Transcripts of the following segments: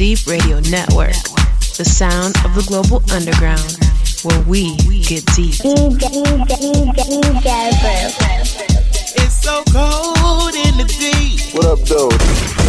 Deep Radio Network, the sound of the global underground, where we get deep. It's so cold in the deep. What up, though?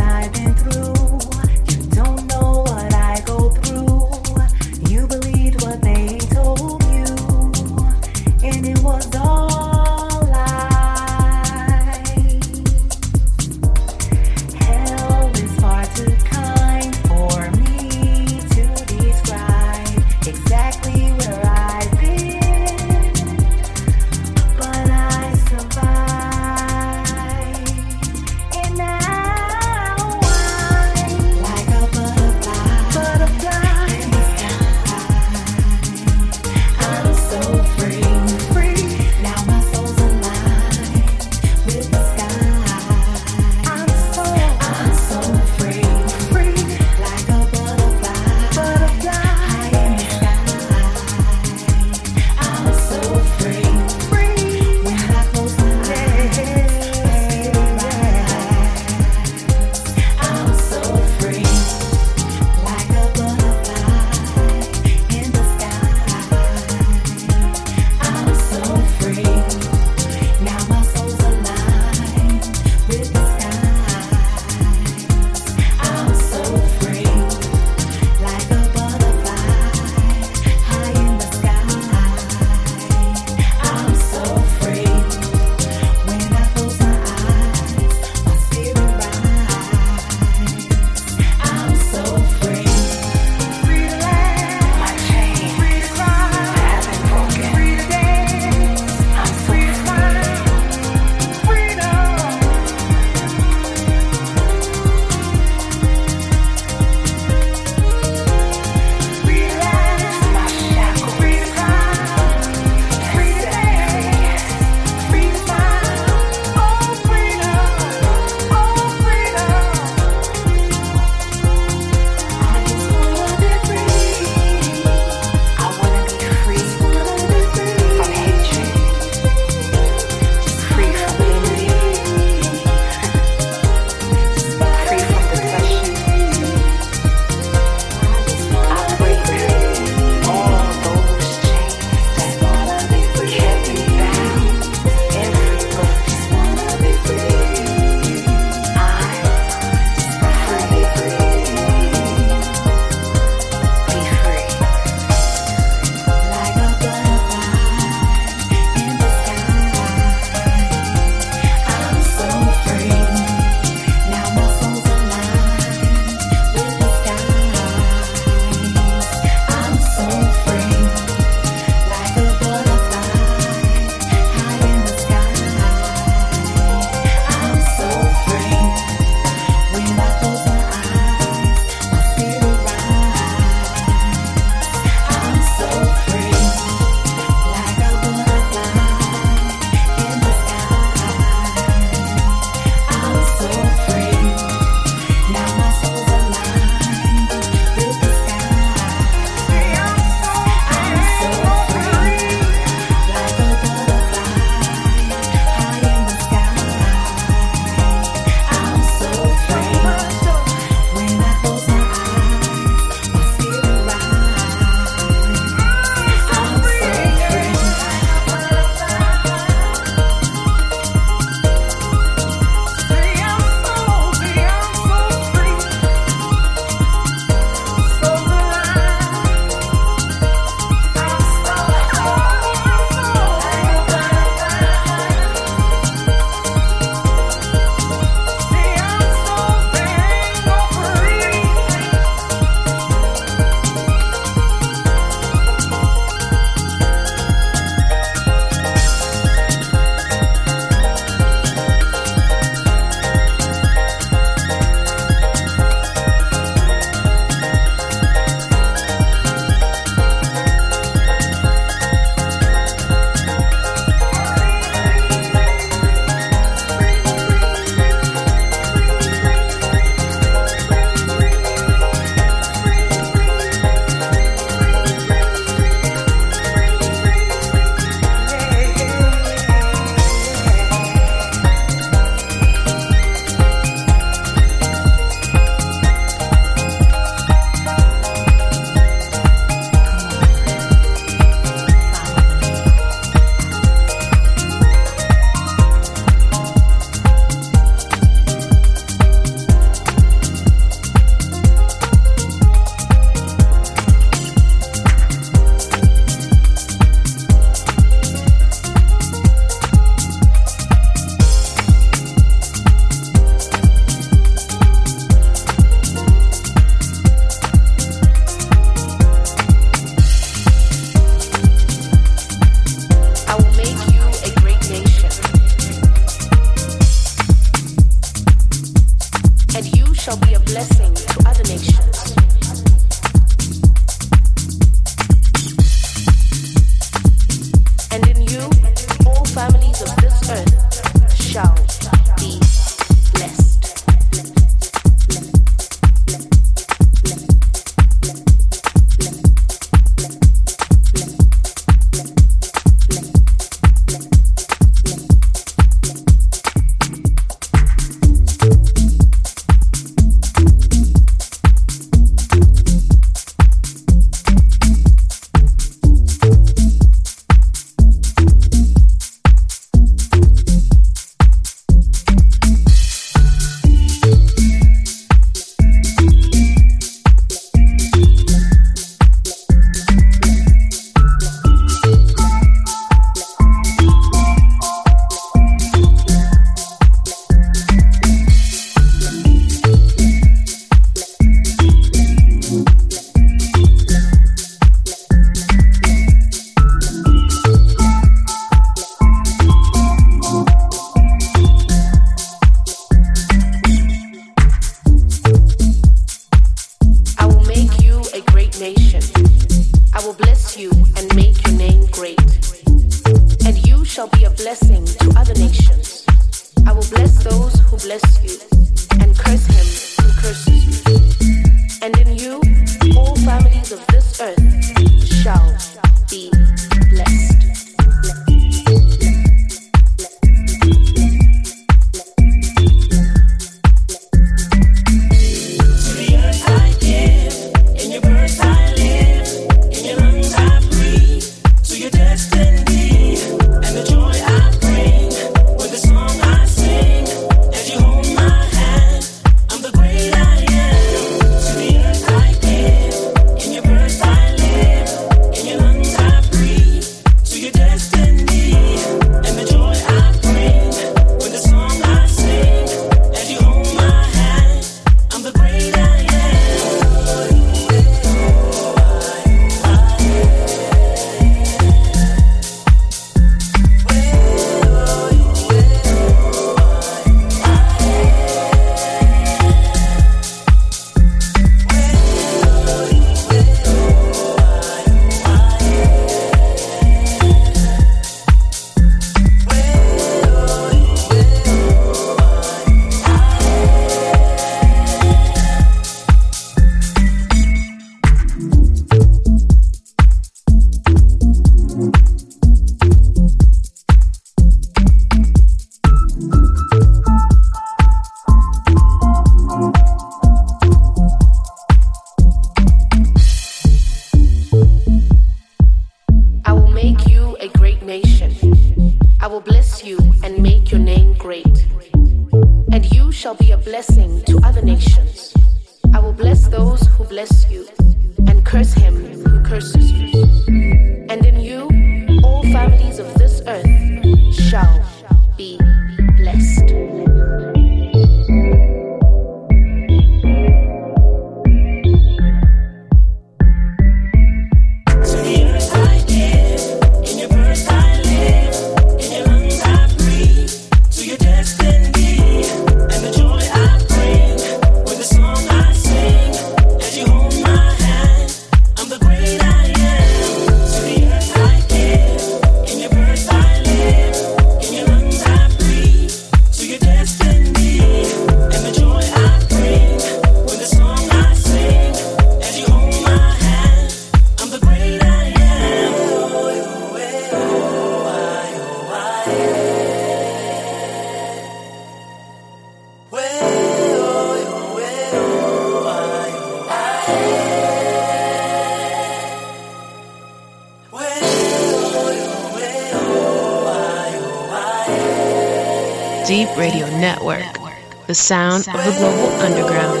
Global underground,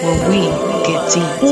where we get deep.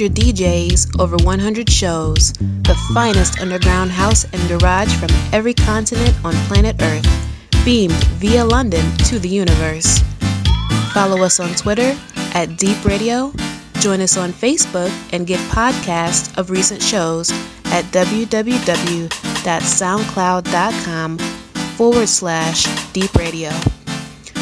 100 DJs, over 100 shows, the finest underground house and garage from every continent on planet Earth, beamed via London to the universe. Follow us on Twitter at D3EP Radio. Join us on Facebook and get podcasts of recent shows at www.soundcloud.com forward slash deep radio.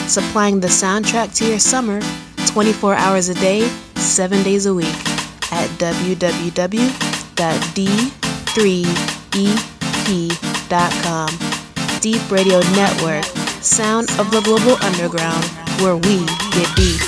Supplying the soundtrack to your summer 24 hours a day, 7 days a week at www.d3ep.com. D3EP Radio Network, sound of the global underground, where we get deep.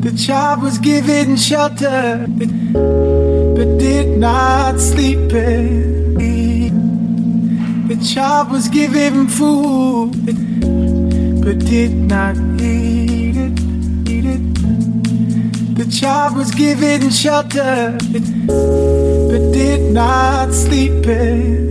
The child was given shelter, but did not sleep it. The child was given food, but did not eat it. Eat it. The child was given shelter, but did not sleep it.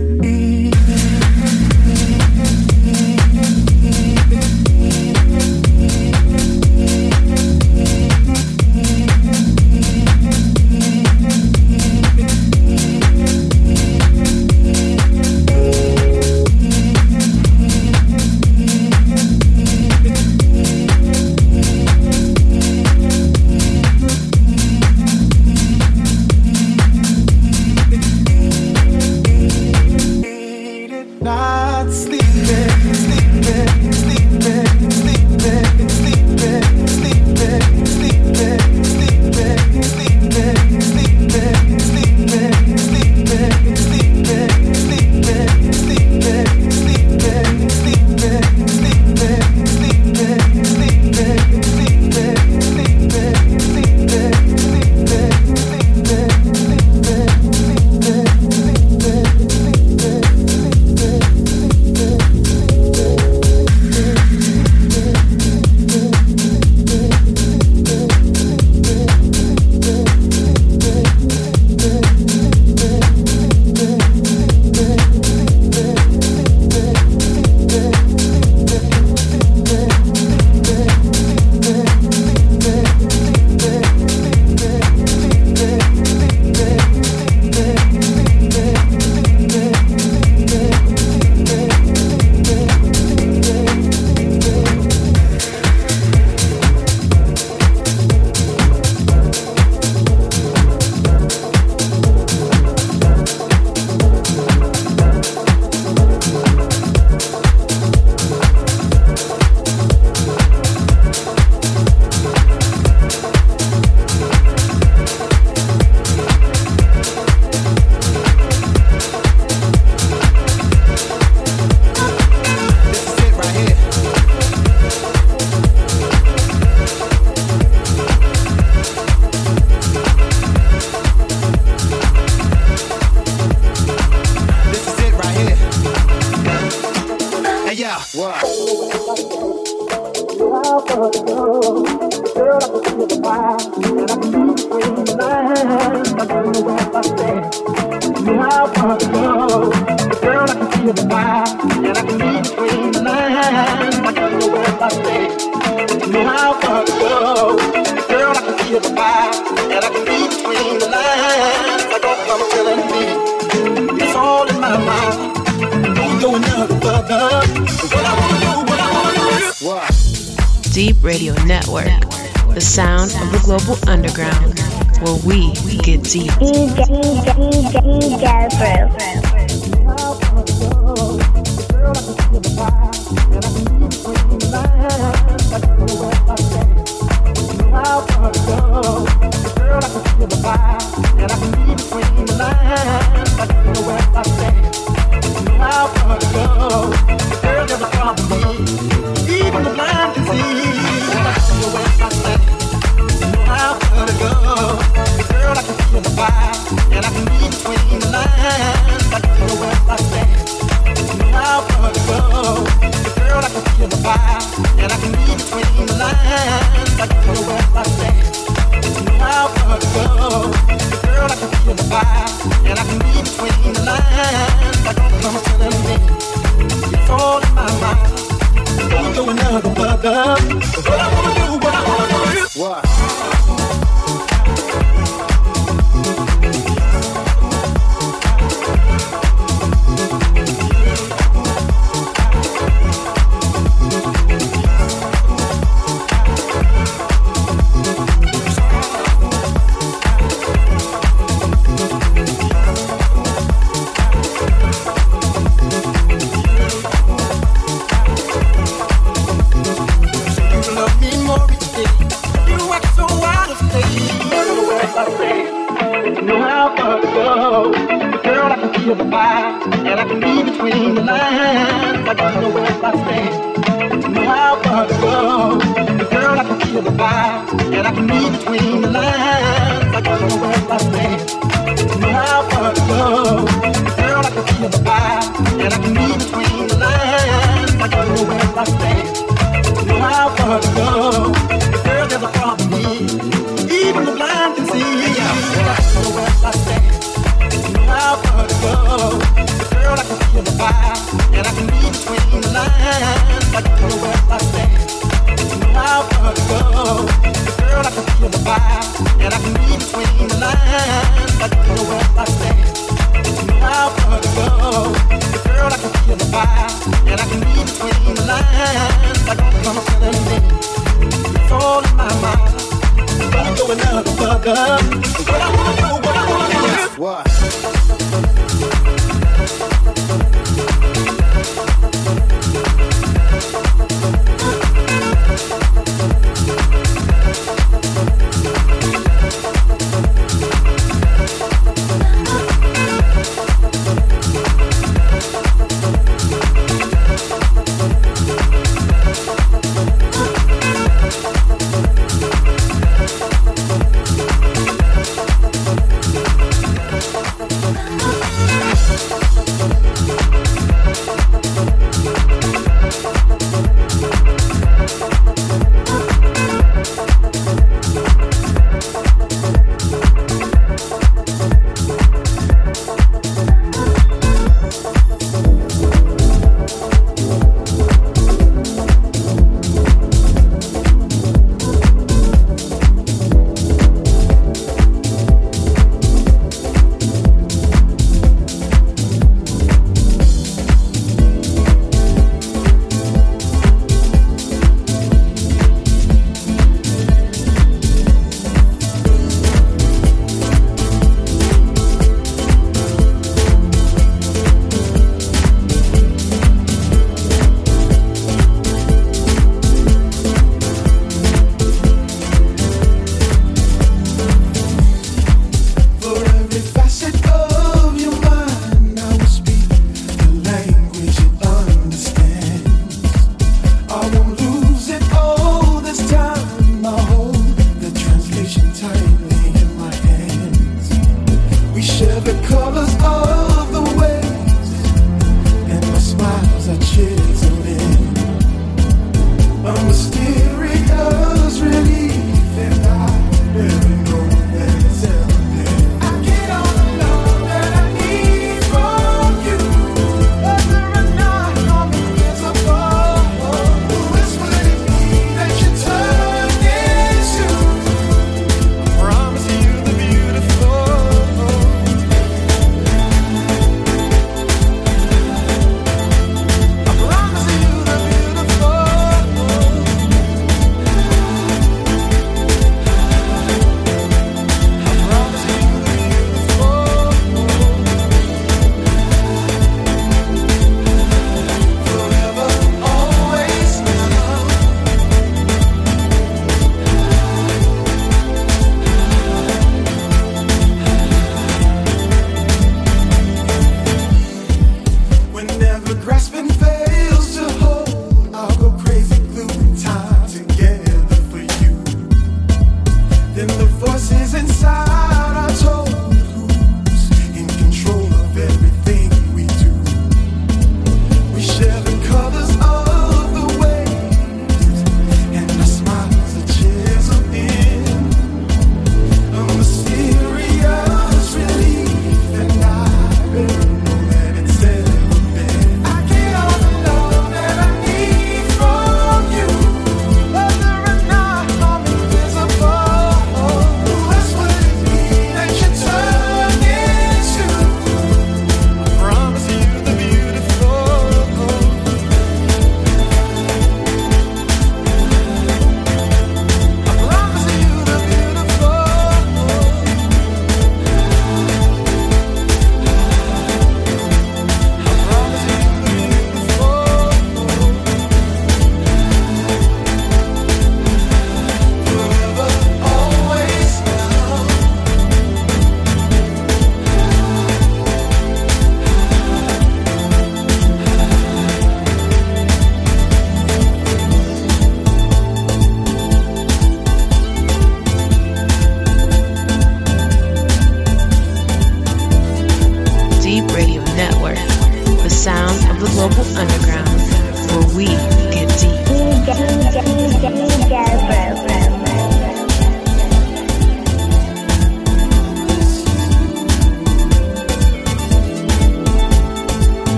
Oh.